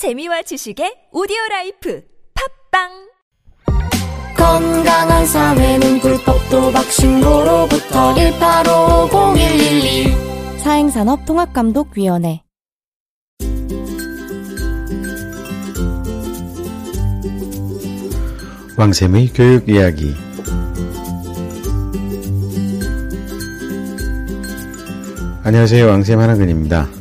재미와 지식의 오디오 라이프 팟빵! 건강한 사회는 불법도박 신고로부터 1850112 사행산업통합감독위원회. 왕샘의 교육 이야기. 안녕하세요. 왕샘 하나근입니다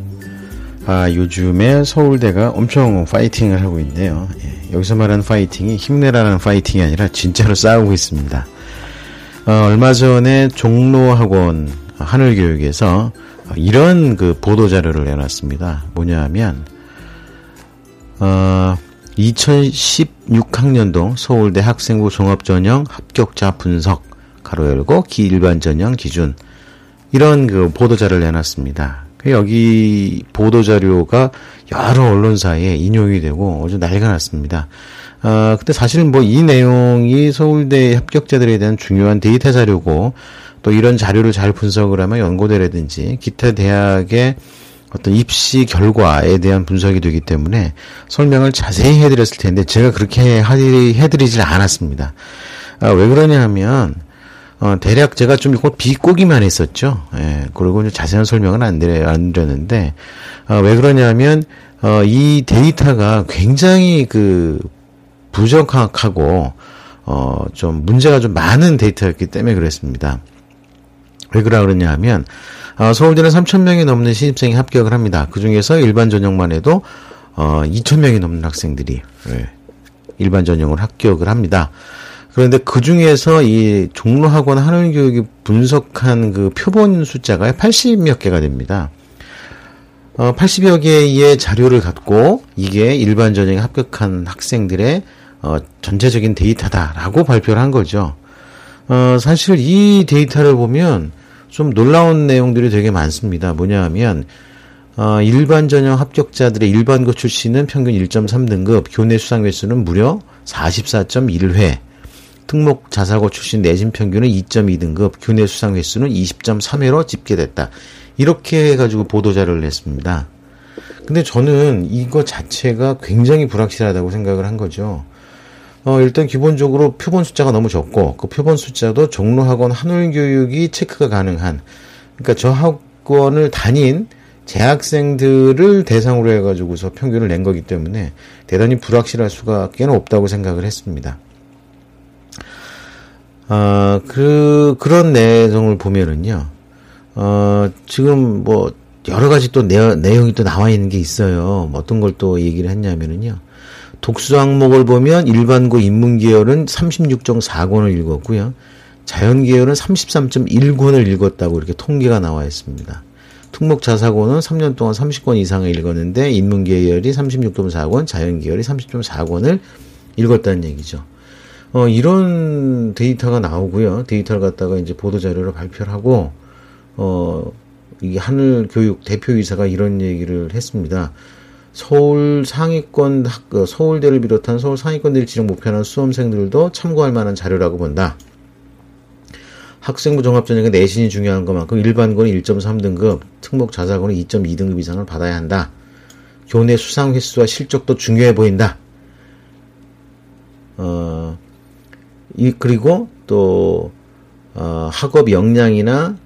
아 요즘에 서울대가 엄청 파이팅을 하고 있네요. 예, 여기서 말하는 파이팅이 힘내라는 파이팅이 아니라 진짜로 싸우고 있습니다. 어, 얼마 전에 종로학원 하늘교육에서 이런 그 보도 자료를 내놨습니다. 뭐냐 하면 어, 2016학년도 서울대 학생부 종합전형 합격자 분석 가로 열고 기일반 전형 기준 이런 그 보도자를 내놨습니다. 그 여기 보도자료가 여러 언론사에 인용이 되고 아주 난리가 났습니다. 아, 근데 사실 뭐이 내용이 서울대 합격자들에 대한 중요한 데이터 자료고 또 이런 자료를 잘 분석을 하면 연고대라든지 기타 대학의 어떤 입시 결과에 대한 분석이 되기 때문에 설명을 자세히 해드렸을 텐데 제가 그렇게 해드리질 않았습니다. 아, 왜 그러냐 하면 어, 대략 제가 좀 곧 비꼬기만 했었죠. 예, 그리고 자세한 설명은 안, 드려, 안 드렸는데, 어, 왜 그러냐면, 어, 이 데이터가 굉장히 그, 부정확하고, 어, 좀 문제가 좀 많은 데이터였기 때문에 그랬습니다. 왜 그러냐 그러냐 하면, 어, 서울대는 3,000명이 넘는 신입생이 합격을 합니다. 그 중에서 일반 전형만 해도, 어, 2,000명이 넘는 학생들이, 예, 일반 전형을 합격을 합니다. 그런데 그 중에서 이 종로학원 하늘교육이 분석한 그 표본 숫자가 80몇 개가 됩니다. 어, 80여 개의 자료를 갖고 이게 일반 전형에 합격한 학생들의 어, 전체적인 데이터다라고 발표를 한 거죠. 어, 사실 이 데이터를 보면 좀 놀라운 내용들이 되게 많습니다. 뭐냐 하면, 어, 일반 전형 합격자들의 일반고 출신은 평균 1.3등급, 교내 수상 횟수는 무려 44.1회, 특목 자사고 출신 내신 평균은 2.2등급, 교내 수상 횟수는 20.3회로 집계됐다. 이렇게 해가지고 보도자료를 냈습니다. 근데 저는 이거 자체가 굉장히 불확실하다고 생각을 한 거죠. 어, 일단 기본적으로 표본 숫자가 너무 적고, 그 표본 숫자도 종로학원 한울교육이 체크가 가능한, 그러니까 저 학원을 다닌 재학생들을 대상으로 해가지고서 평균을 낸 거기 때문에 대단히 불확실할 수가 꽤나 없다고 생각을 했습니다. 어, 그, 그런 내용을 보면은요, 어, 지금 뭐, 여러 가지 또 내, 내용이 또 나와 있는 게 있어요. 뭐 어떤 걸 또 얘기를 했냐면은요, 독수 항목을 보면 일반고 인문계열은 36.4권을 읽었고요. 자연계열은 33.1권을 읽었다고 이렇게 통계가 나와 있습니다. 특목 자사고는 3년 동안 30권 이상을 읽었는데 인문계열이 36.4권, 자연계열이 30.4권을 읽었다는 얘기죠. 어, 이런 데이터가 나오고요. 데이터를 갖다가 이제 보도 자료를 발표를 하고, 어, 이 하늘 교육 대표이사가 이런 얘기를 했습니다. 서울 상위권 학, 어, 서울대를 비롯한 서울 상위권들이 지정 목표하는 수험생들도 참고할 만한 자료라고 본다. 학생부 종합전형의 내신이 중요한 것만큼 일반고는 1.3등급, 특목 자사고는 2.2등급 이상을 받아야 한다. 교내 수상 횟수와 실적도 중요해 보인다. 어, 이 그리고 또 어, 학업 역량이나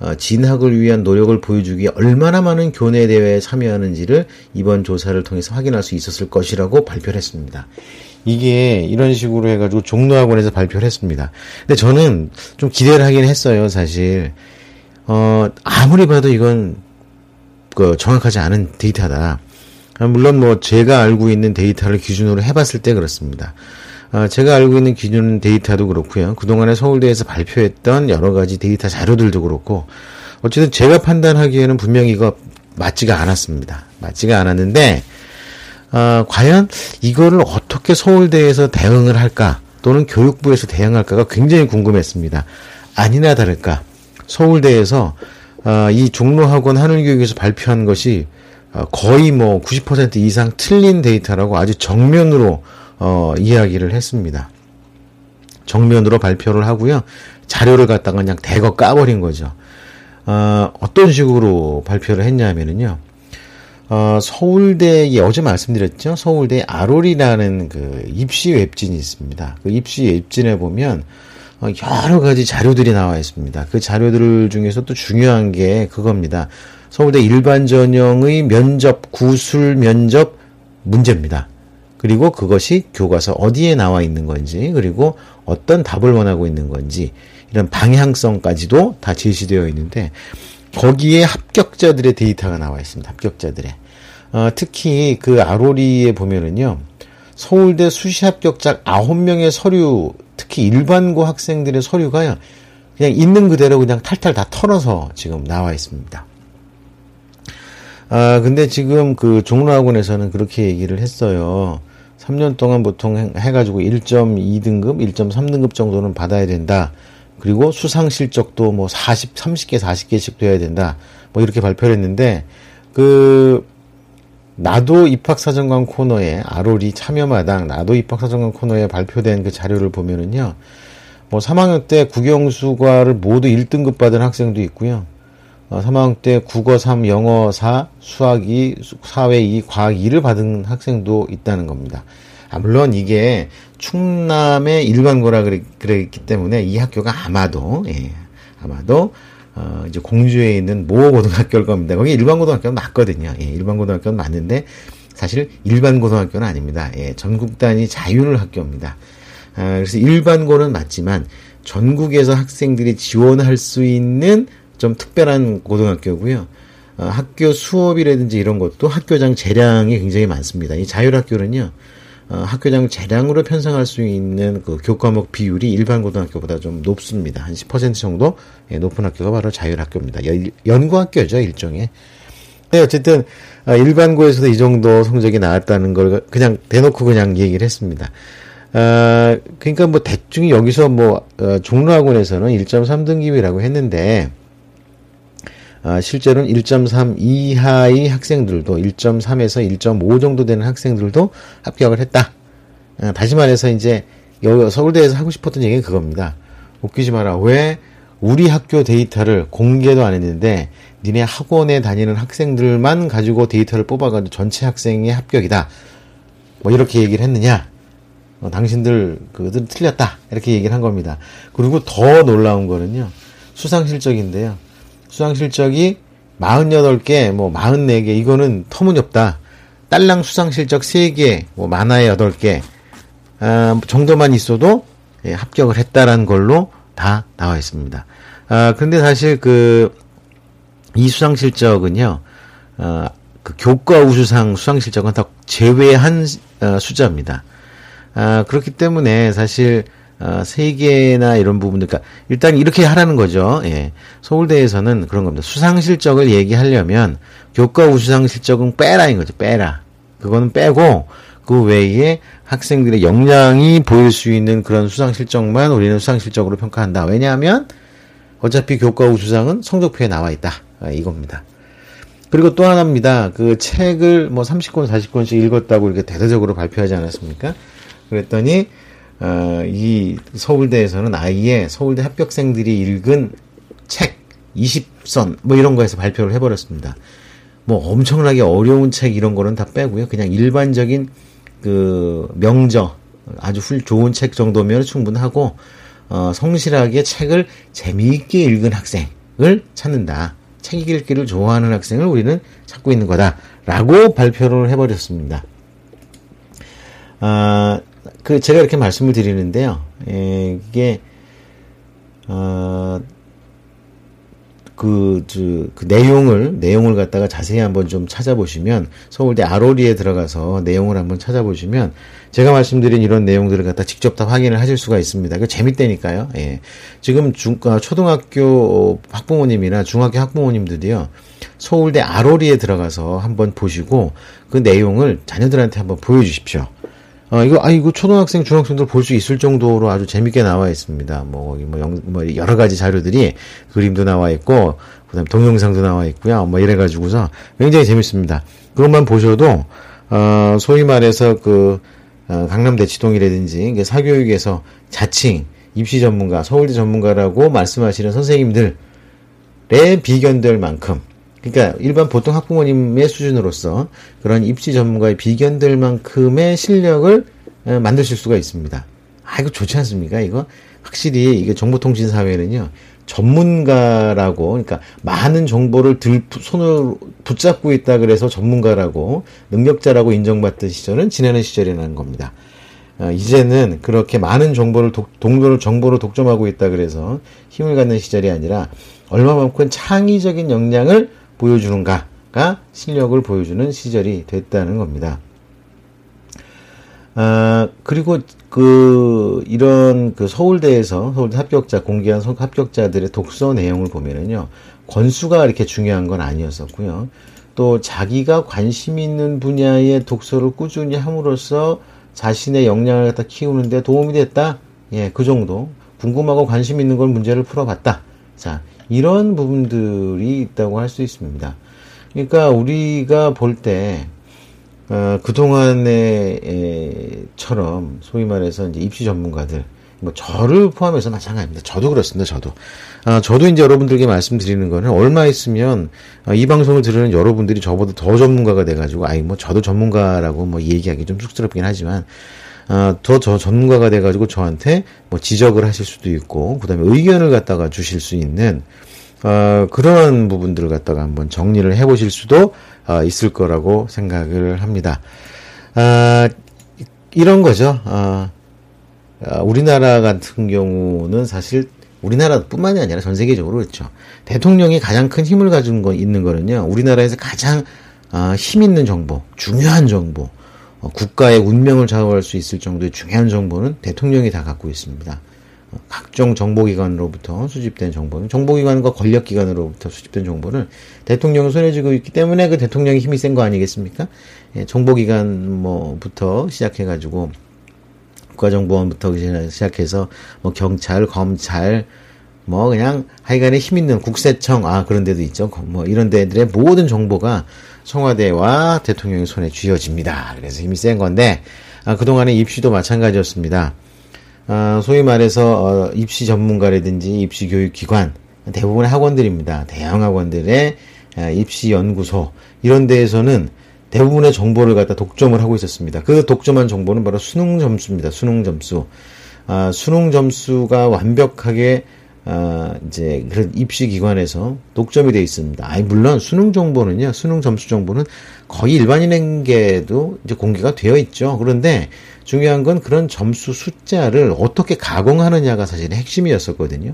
어, 진학을 위한 노력을 보여주기 얼마나 많은 교내 대회에 참여하는지를 이번 조사를 통해서 확인할 수 있었을 것이라고 발표를 했습니다. 이게 이런 식으로 해가지고 종로학원에서 발표를 했습니다. 근데 저는 좀 기대를 하긴 했어요, 사실. 어, 아무리 봐도 이건 그 정확하지 않은 데이터다. 물론 뭐 제가 알고 있는 데이터를 기준으로 해봤을 때 그렇습니다. 어, 제가 알고 있는 기준 데이터도 그렇고요. 그동안에 서울대에서 발표했던 여러 가지 데이터 자료들도 그렇고 어쨌든 제가 판단하기에는 분명히 이거 맞지가 않았습니다. 맞지가 않았는데 어, 과연 이거를 어떻게 서울대에서 대응을 할까 또는 교육부에서 대응할까가 굉장히 궁금했습니다. 아니나 다를까 서울대에서 어, 이 종로학원 하늘교육에서 발표한 것이 어, 거의 뭐 90% 이상 틀린 데이터라고 아주 정면으로 어, 이야기를 했습니다. 정면으로 발표를 하고요. 자료를 갖다가 그냥 대거 까버린 거죠. 어, 어떤 식으로 발표를 했냐면은요. 어, 서울대에 어제 말씀드렸죠. 서울대 아롤이라는 그 입시 웹진이 있습니다. 그 입시 웹진에 보면 어, 여러 가지 자료들이 나와 있습니다. 그 자료들 중에서 또 중요한 게 그겁니다. 서울대 일반 전형의 면접, 구술 면접 문제입니다. 그리고 그것이 교과서 어디에 나와 있는 건지, 그리고 어떤 답을 원하고 있는 건지, 이런 방향성까지도 다 제시되어 있는데, 거기에 합격자들의 데이터가 나와 있습니다. 합격자들의. 어, 특히 그 아로리에 보면은요, 서울대 수시 합격자 9명의 서류, 특히 일반고 학생들의 서류가요, 그냥 있는 그대로 그냥 탈탈 다 털어서 지금 나와 있습니다. 아, 근데 지금 그 종로학원에서는 그렇게 얘기를 했어요. 3년 동안 보통 해가지고 1.2등급, 1.3등급 정도는 받아야 된다. 그리고 수상 실적도 뭐 40, 30개, 40개씩 돼야 된다. 뭐 이렇게 발표를 했는데, 그, 나도 입학사정관 코너에, 아로리 참여마당, 나도 입학사정관 코너에 발표된 그 자료를 보면은요, 뭐 3학년 때 국영수과를 모두 1등급 받은 학생도 있고요. 어, 3학년 때 국어 3, 영어 4, 수학 2, 사회 2, 과학 2를 받은 학생도 있다는 겁니다. 아, 물론 이게 충남의 일반고라 그랬기 때문에 이 학교가 아마도, 예, 아마도, 어, 이제 공주에 있는 모 고등학교일 겁니다. 거기 일반고등학교는 맞거든요. 예, 일반고등학교는 맞는데, 사실 일반고등학교는 아닙니다. 예, 전국 단위 자율 학교입니다. 아, 그래서 일반고는 맞지만, 전국에서 학생들이 지원할 수 있는 좀 특별한 고등학교고요. 어, 학교 수업이라든지 이런 것도 학교장 재량이 굉장히 많습니다. 이 자율학교는요, 어, 학교장 재량으로 편성할 수 있는 그 교과목 비율이 일반 고등학교보다 좀 높습니다. 한 10% 정도 예, 높은 학교가 바로 자율학교입니다. 연구학교죠, 일종의. 네, 어쨌든 어, 일반고에서도 이 정도 성적이 나왔다는 걸 그냥 대놓고 그냥 얘기를 했습니다. 아, 그러니까 뭐 대충 여기서 뭐 어, 종로학원에서는 1.3등급이라고 했는데 아, 실제로는 1.3 이하의 학생들도 1.3에서 1.5 정도 되는 학생들도 합격을 했다. 아, 다시 말해서 이제 여기 서울대에서 하고 싶었던 얘기는 그겁니다. 웃기지 마라. 왜 우리 학교 데이터를 공개도 안 했는데 니네 학원에 다니는 학생들만 가지고 데이터를 뽑아가지고 전체 학생의 합격이다. 뭐 이렇게 얘기를 했느냐? 어, 당신들 그들 틀렸다 이렇게 얘기를 한 겁니다. 그리고 더 놀라운 거는요 수상 실적인데요. 수상 실적이 48개, 뭐 44개 이거는 터무니없다. 딸랑 수상 실적 3개, 뭐 만화에 8개 아, 정도만 있어도 예, 합격을 했다라는 걸로 다 나와 있습니다. 아, 그런데 사실 그 이 수상 실적은요. 어, 그 교과 우수상 수상 실적은 다 제외한 어, 숫자입니다. 아, 그렇기 때문에 사실 어, 세계나 이런 부분들, 그러니까 일단 이렇게 하라는 거죠. 예. 서울대에서는 그런 겁니다. 수상 실적을 얘기하려면 교과 우수상 실적은 빼라인 거죠. 빼라. 그거는 빼고 그 외에 학생들의 역량이 보일 수 있는 그런 수상 실적만 우리는 수상 실적으로 평가한다. 왜냐하면 어차피 교과 우수상은 성적표에 나와 있다. 아, 이겁니다. 그리고 또 하나입니다. 그 책을 뭐 30권, 40권씩 읽었다고 이렇게 대대적으로 발표하지 않았습니까? 그랬더니 어, 이 서울대에서는 아예 서울대 합격생들이 읽은 책 20선 뭐 이런 거에서 발표를 해버렸습니다. 뭐 엄청나게 어려운 책 이런 거는 다 빼고요. 그냥 일반적인 그 명저 아주 훌 좋은 책 정도면 충분하고 어, 성실하게 책을 재미있게 읽은 학생을 찾는다. 책 읽기를 좋아하는 학생을 우리는 찾고 있는 거다라고 발표를 해버렸습니다. 아, 그 제가 이렇게 말씀을 드리는데요. 예, 이게 어, 그, 저, 그 내용을, 내용을 갖다가 자세히 한번 좀 찾아보시면, 서울대 아로리에 들어가서 내용을 한번 찾아보시면, 제가 말씀드린 이런 내용들을 갖다 직접 다 확인을 하실 수가 있습니다. 그 재밌다니까요. 예. 지금 중, 아, 초등학교 학부모님이나 중학교 학부모님들이요, 서울대 아로리에 들어가서 한번 보시고, 그 내용을 자녀들한테 한번 보여주십시오. 어, 이거, 아, 이거 초등학생, 중학생들 볼 수 있을 정도로 아주 재밌게 나와 있습니다. 뭐, 뭐, 영, 뭐, 여러 가지 자료들이 그림도 나와 있고, 그 다음 동영상도 나와 있고요. 뭐, 이래가지고서 굉장히 재밌습니다. 그것만 보셔도, 어, 소위 말해서 그, 어, 강남대치동이라든지, 사교육에서 자칭, 입시 전문가, 서울대 전문가라고 말씀하시는 선생님들의 비견될 만큼, 그러니까 일반 보통 학부모님의 수준으로서 그런 입시 전문가의 비견들만큼의 실력을 어, 만드실 수가 있습니다. 아 이거 좋지 않습니까? 이거 확실히 이게 정보통신 사회는요 전문가라고 그러니까 많은 정보를 들 손으로 붙잡고 있다 그래서 전문가라고 능력자라고 인정받던 시절은 지나는 시절이라는 겁니다. 어, 이제는 그렇게 많은 정보를 독, 동료를 정보를 독점하고 있다 그래서 힘을 갖는 시절이 아니라 얼마만큼 창의적인 역량을 보여주는가가 실력을 보여주는 시절이 됐다는 겁니다. 아, 그리고 그, 이런 그 서울대에서 서울대 합격자, 공개한 합격자들의 독서 내용을 보면은요, 권수가 이렇게 중요한 건 아니었었고요. 또 자기가 관심 있는 분야의 독서를 꾸준히 함으로써 자신의 역량을 갖다 키우는데 도움이 됐다? 예, 그 정도. 궁금하고 관심 있는 걸 문제를 풀어봤다. 자, 이런 부분들이 있다고 할 수 있습니다. 그러니까 우리가 볼 때, 어, 그동안에처럼 소위 말해서 이제 입시 전문가들, 뭐 저를 포함해서 마찬가지입니다. 저도 그렇습니다. 저도. 아, 저도 이제 여러분들에게 말씀드리는 거는 얼마 있으면 아, 이 방송을 들으는 여러분들이 저보다 더 전문가가 돼가지고 아이 뭐 저도 전문가라고 뭐 얘기하기 좀 쑥스럽긴 하지만 아, 더저 전문가가 돼가지고 저한테 뭐 지적을 하실 수도 있고 그 다음에 의견을 갖다가 주실 수 있는 어, 그런 부분들을 갖다가 한번 정리를 해보실 수도 어, 있을 거라고 생각을 합니다. 아, 이런 거죠. 아, 아, 우리나라 같은 경우는 사실 우리나라뿐만이 아니라 전 세계적으로 그렇죠. 대통령이 가장 큰 힘을 가지고 거, 있는 거는요. 우리나라에서 가장 아, 힘 있는 정보, 중요한 정보, 어, 국가의 운명을 좌우할 수 있을 정도의 중요한 정보는 대통령이 다 갖고 있습니다. 어, 각종 정보기관으로부터 수집된 정보는 정보기관과 권력기관으로부터 수집된 정보를 대통령은 손에 쥐고 있기 때문에 그 대통령이 힘이 센 거 아니겠습니까? 예, 정보기관 뭐부터 시작해가지고 국가정보원부터 시작해서 뭐 경찰, 검찰, 뭐 그냥 하여간에 힘 있는 국세청 아 그런 데도 있죠. 뭐 이런 데들의 모든 정보가 청와대와 대통령의 손에 쥐어집니다. 그래서 힘이 센 건데 아, 그동안의 입시도 마찬가지였습니다. 아, 소위 말해서 어, 입시 전문가라든지 입시 교육 기관 대부분의 학원들입니다. 대형 학원들의 아, 입시 연구소 이런 데에서는 대부분의 정보를 갖다 독점을 하고 있었습니다. 그 독점한 정보는 바로 수능 점수입니다. 수능 점수. 아, 수능 점수가 완벽하게 아, 이제 그런 입시 기관에서 독점이 되어 있습니다. 아니 물론 수능 정보는요, 수능 점수 정보는 거의 일반인에게도 이제 공개가 되어 있죠. 그런데 중요한 건 그런 점수 숫자를 어떻게 가공하느냐가 사실 핵심이었었거든요.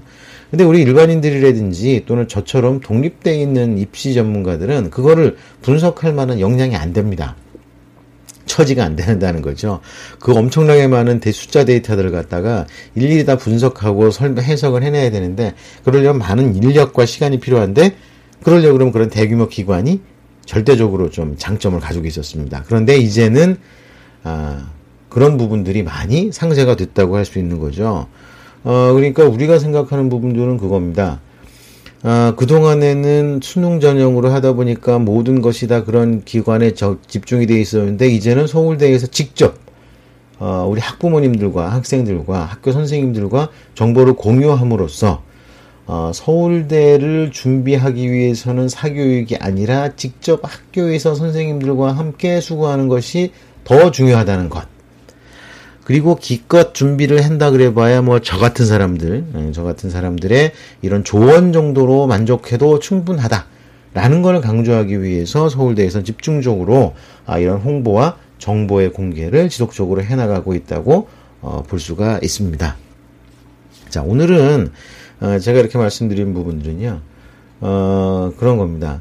근데 우리 일반인들이라든지 또는 저처럼 독립돼 있는 입시 전문가들은 그거를 분석할 만한 역량이 안 됩니다. 처지가 안 된다는 거죠. 그 엄청나게 많은 숫자 데이터들을 갖다가 일일이 다 분석하고 설명, 해석을 해내야 되는데, 그러려면 많은 인력과 시간이 필요한데, 그러려고 그러면 그런 대규모 기관이 절대적으로 좀 장점을 가지고 있었습니다. 그런데 이제는, 아, 그런 부분들이 많이 상쇄가 됐다고 할 수 있는 거죠. 어, 그러니까 우리가 생각하는 부분들은 그겁니다. 아, 그동안에는 수능 전형으로 하다 보니까 모든 것이 다 그런 기관에 저, 집중이 돼 있었는데 이제는 서울대에서 직접 어, 우리 학부모님들과 학생들과 학교 선생님들과 정보를 공유함으로써 어, 서울대를 준비하기 위해서는 사교육이 아니라 직접 학교에서 선생님들과 함께 수고하는 것이 더 중요하다는 것. 그리고 기껏 준비를 한다 그래 봐야 뭐 저 같은 사람들, 예, 저 같은 사람들의 이런 조언 정도로 만족해도 충분하다. 라는 걸 강조하기 위해서 서울대에서 집중적으로 아, 이런 홍보와 정보의 공개를 지속적으로 해나가고 있다고 어, 볼 수가 있습니다. 자, 오늘은 어, 제가 이렇게 말씀드린 부분들은요, 어, 그런 겁니다.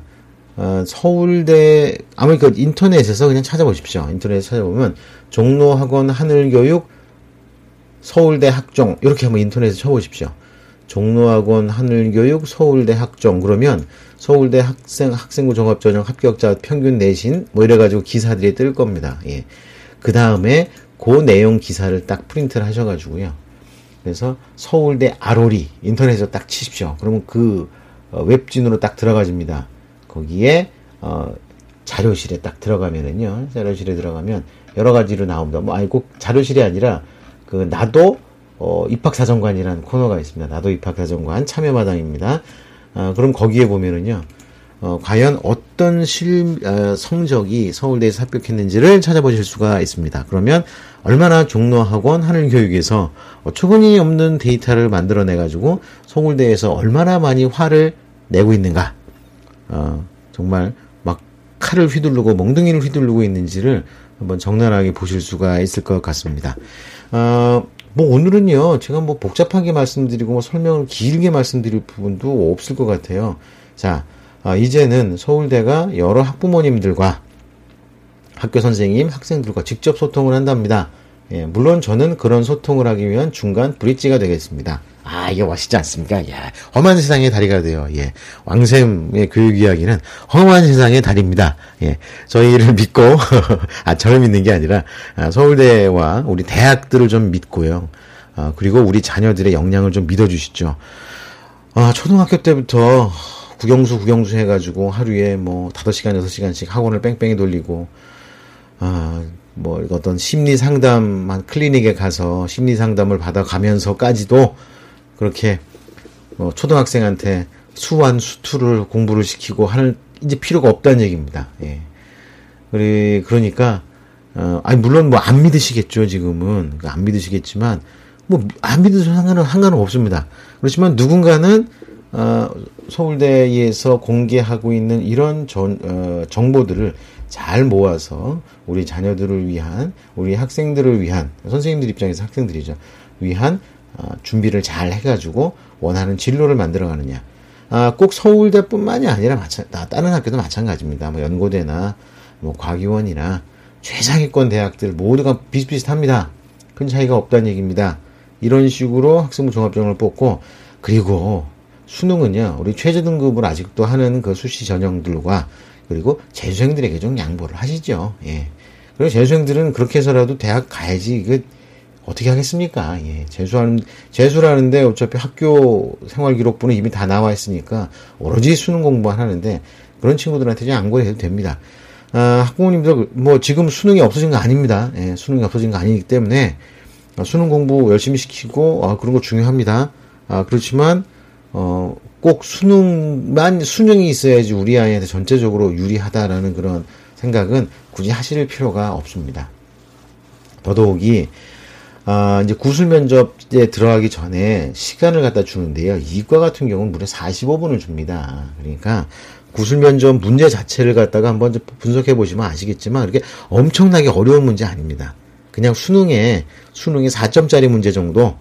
어, 서울대 아무리 그 인터넷에서 그냥 찾아보십시오. 인터넷에 찾아보면 종로학원 하늘교육 서울대 학종 이렇게 한번 인터넷에 쳐보십시오. 종로학원 하늘교육 서울대 학종 그러면 서울대 학생 학생부 종합 전형 합격자 평균 내신 뭐 이래가지고 기사들이 뜰 겁니다. 예. 그 다음에 그 내용 기사를 딱 프린트를 하셔가지고요. 그래서 서울대 아로리 인터넷에서 딱 치십시오. 그러면 그 어, 웹진으로 딱 들어가집니다. 거기에 어, 자료실에 딱 들어가면은요. 자료실에 들어가면 여러 가지로 나옵니다. 뭐 아니 꼭 자료실이 아니라 그 나도 어, 입학사정관이라는 코너가 있습니다. 나도 입학사정관 참여마당입니다. 어, 그럼 거기에 보면은요. 어, 과연 어떤 실, 어, 성적이 서울대에서 합격했는지를 찾아보실 수가 있습니다. 그러면 얼마나 종로학원 하늘교육에서 어, 초근이 없는 데이터를 만들어내가지고 서울대에서 얼마나 많이 화를 내고 있는가. 어, 정말 막 칼을 휘두르고 멍둥이를 휘두르고 있는지를 한번 적나라하게 보실 수가 있을 것 같습니다. 어, 뭐 오늘은요, 제가 뭐 복잡하게 말씀드리고 뭐 설명을 길게 말씀드릴 부분도 없을 것 같아요. 자, 아, 이제는 서울대가 여러 학부모님들과 학교 선생님, 학생들과 직접 소통을 한답니다. 예, 물론 저는 그런 소통을 하기 위한 중간 브릿지가 되겠습니다. 아, 이게 멋있지 않습니까? 야, 험한 세상의 다리가 돼요. 예. 왕샘의 교육 이야기는 험한 세상의 다리입니다. 예. 저희를 믿고, 아, 저를 믿는 게 아니라, 아, 서울대와 우리 대학들을 좀 믿고요. 아, 그리고 우리 자녀들의 역량을 좀 믿어주시죠. 아, 초등학교 때부터 국영수 국영수 해가지고 하루에 뭐 다섯 시간 여섯 시간씩 학원을 뺑뺑이 돌리고 아 뭐 어떤 심리 상담 클리닉에 가서 심리 상담을 받아가면서까지도 그렇게 뭐 초등학생한테 수완 수투를 공부를 시키고 하는 이제 필요가 없다는 얘기입니다. 예. 그리 그러니까 어 아니 물론 뭐 안 믿으시겠죠 지금은 안 믿으시겠지만 뭐 안 믿으셔도 상관은 상관은 없습니다. 그렇지만 누군가는 어, 서울대에서 공개하고 있는 이런 전, 어, 정보들을 잘 모아서 우리 자녀들을 위한, 우리 학생들을 위한, 선생님들 입장에서 학생들이죠. 위한 어, 준비를 잘 해가지고 원하는 진로를 만들어가느냐. 아, 꼭 서울대뿐만이 아니라 마찬, 다른 학교도 마찬가지입니다. 뭐 연고대나 뭐 과기원이나 최상위권 대학들 모두가 비슷비슷합니다. 큰 차이가 없다는 얘기입니다. 이런 식으로 학생부 종합전형을 뽑고 그리고 수능은요, 우리 최저 등급을 아직도 하는 그 수시 전형들과 그리고 재수생들에게 좀 양보를 하시죠. 예. 그리고 재수생들은 그렇게 해서라도 대학 가야지, 그, 어떻게 하겠습니까? 예. 재수하는, 재수라는데 어차피 학교 생활 기록부는 이미 다 나와 있으니까 오로지 수능 공부만 하는데 그런 친구들한테 좀 양보를 해도 됩니다. 아, 학부모님들, 뭐 지금 수능이 없어진 거 아닙니다. 예, 수능이 없어진 거 아니기 때문에 수능 공부 열심히 시키고, 아, 그런 거 중요합니다. 아, 그렇지만, 어, 꼭 수능만, 수능이 있어야지 우리 아이한테 전체적으로 유리하다라는 그런 생각은 굳이 하실 필요가 없습니다. 더더욱이, 아, 이제 구술 면접에 들어가기 전에 시간을 갖다 주는데요. 이과 같은 경우는 무려 45분을 줍니다. 그러니까 구술 면접 문제 자체를 갖다가 한번 분석해 보시면 아시겠지만 이렇게 엄청나게 어려운 문제 아닙니다. 그냥 수능에 수능에 4점짜리 문제 정도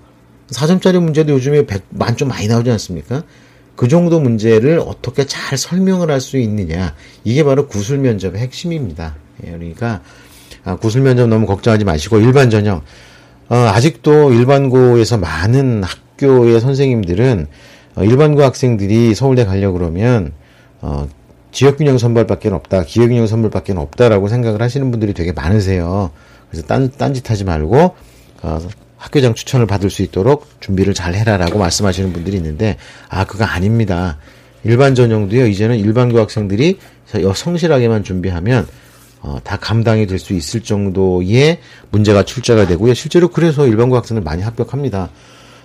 4점짜리 문제도 요즘에 100, 만점 많이 나오지 않습니까? 그 정도 문제를 어떻게 잘 설명을 할 수 있느냐. 이게 바로 구술 면접의 핵심입니다. 예, 그러니까, 아, 구술 면접 너무 걱정하지 마시고, 일반 전형. 어, 아직도 일반고에서 많은 학교의 선생님들은, 어, 일반고 학생들이 서울대 가려고 그러면, 어, 지역균형 선발밖에 없다, 기업균형 선발밖에 없다라고 생각을 하시는 분들이 되게 많으세요. 그래서 딴, 딴짓 하지 말고, 어, 학교장 추천을 받을 수 있도록 준비를 잘 해라라고 말씀하시는 분들이 있는데 아 그거 아닙니다. 일반 전형도요 이제는 일반고 학생들이 성실하게만 준비하면 어, 다 감당이 될 수 있을 정도의 문제가 출제가 되고요. 실제로 그래서 일반고 학생들 많이 합격합니다.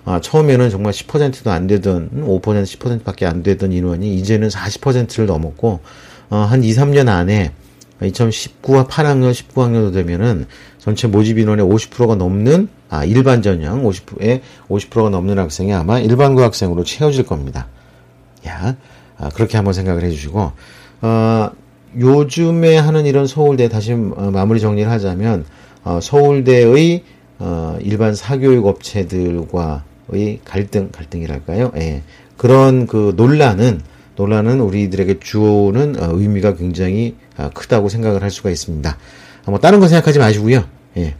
아, 처음에는 정말 10%도 안 되던 5% 10%밖에 안 되던 인원이 이제는 40%를 넘었고 어, 한 2, 3년 안에 2019와 8학년, 19학년도 되면은 전체 모집 인원의 50%가 넘는 아, 일반 전형 50%에 50%가 넘는 학생이 아마 일반고 학생으로 채워질 겁니다. 야, 아, 그렇게 한번 생각을 해주시고 어, 요즘에 하는 이런 서울대 다시 어, 마무리 정리를 하자면 어, 서울대의 어, 일반 사교육 업체들과의 갈등 갈등이랄까요? 예. 그런 그 논란은 논란은 우리들에게 주는 어, 의미가 굉장히 어, 크다고 생각을 할 수가 있습니다. 뭐 다른 거 생각하지 마시고요. 예.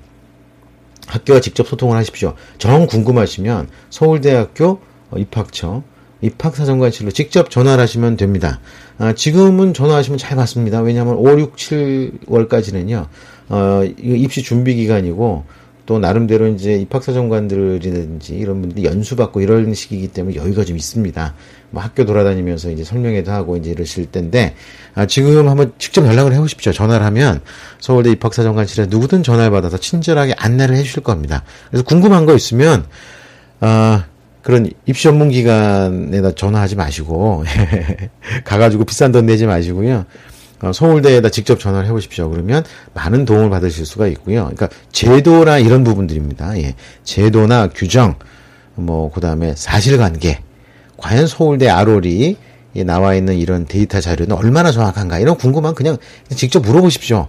학교와 직접 소통을 하십시오. 정 궁금하시면 서울대학교 입학처 입학사정관실로 직접 전화를 하시면 됩니다. 아, 지금은 전화하시면 잘 받습니다. 왜냐하면 5, 6, 7월까지는요, 어, 입시 준비 기간이고, 또 나름대로 이제 입학사정관들이든지 이런 분들이 연수받고 이런 시기이기 때문에 여유가 좀 있습니다. 뭐 학교 돌아다니면서 이제 설명회도 하고 이제 이러실 텐데 아, 지금 한번 직접 연락을 해보십시오. 전화를 하면 서울대 입학사정관실에 누구든 전화를 받아서 친절하게 안내를 해주실 겁니다. 그래서 궁금한 거 있으면 아, 그런 입시 전문 기관에다 전화하지 마시고 가가지고 비싼 돈 내지 마시고요. 어, 서울대에다 직접 전화를 해보십시오. 그러면 많은 도움을 받으실 수가 있고요. 그러니까 제도나 이런 부분들입니다. 예. 제도나 규정, 뭐 그다음에 사실관계, 과연 서울대 아롤이 나와 있는 이런 데이터 자료는 얼마나 정확한가 이런 궁금한 그냥 직접 물어보십시오.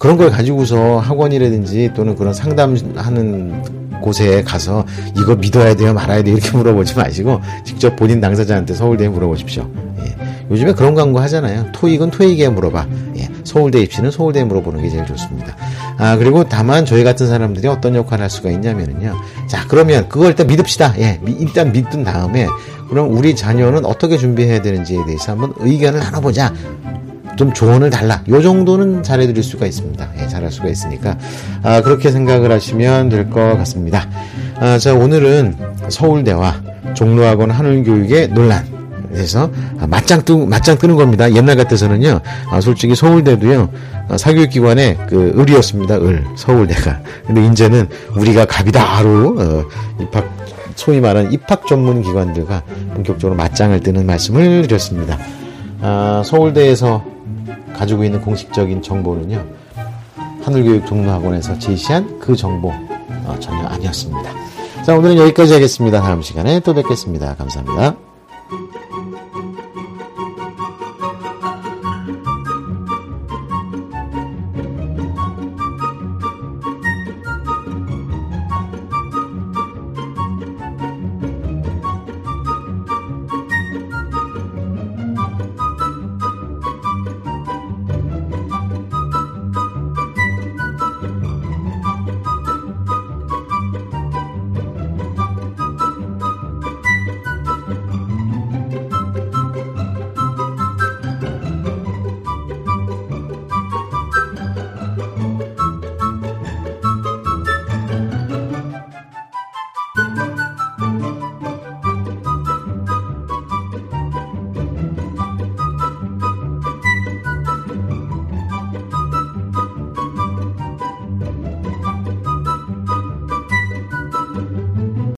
그런 걸 가지고서 학원이라든지 또는 그런 상담하는 곳에 가서 이거 믿어야 돼요 말아야 돼요 이렇게 물어보지 마시고 직접 본인 당사자한테 서울대에 물어보십시오. 예. 요즘에 그런 광고 하잖아요. 토익은 토익에 물어봐. 예. 서울대 입시는 서울대에 물어보는 게 제일 좋습니다. 아 그리고 다만 저희 같은 사람들이 어떤 역할을 할 수가 있냐면은요. 자 그러면 그걸 일단 믿읍시다. 예. 일단 믿은 다음에 그럼 우리 자녀는 어떻게 준비해야 되는지에 대해서 한번 의견을 나눠보자. 좀 조언을 달라. 요 정도는 잘해드릴 수가 있습니다. 예, 잘할 수가 있으니까 아, 그렇게 생각을 하시면 될 것 같습니다. 아, 자 오늘은 서울대와 종로학원 하늘교육의 논란. 그래서 아, 맞짱 뜨 맞짱 뜨는 겁니다. 옛날 같아서는요. 아, 솔직히 서울대도요. 아, 사교육기관의 그 을이었습니다. 을 서울대가. 근데 이제는 우리가 갑이다로 어, 입학 소위 말하는 입학 전문 기관들과 본격적으로 맞짱을 뜨는 말씀을 드렸습니다. 아, 서울대에서 가지고 있는 공식적인 정보는요. 하늘교육 종로학원에서 제시한 그 정보 어, 전혀 아니었습니다. 자, 오늘은 여기까지 하겠습니다. 다음 시간에 또 뵙겠습니다. 감사합니다.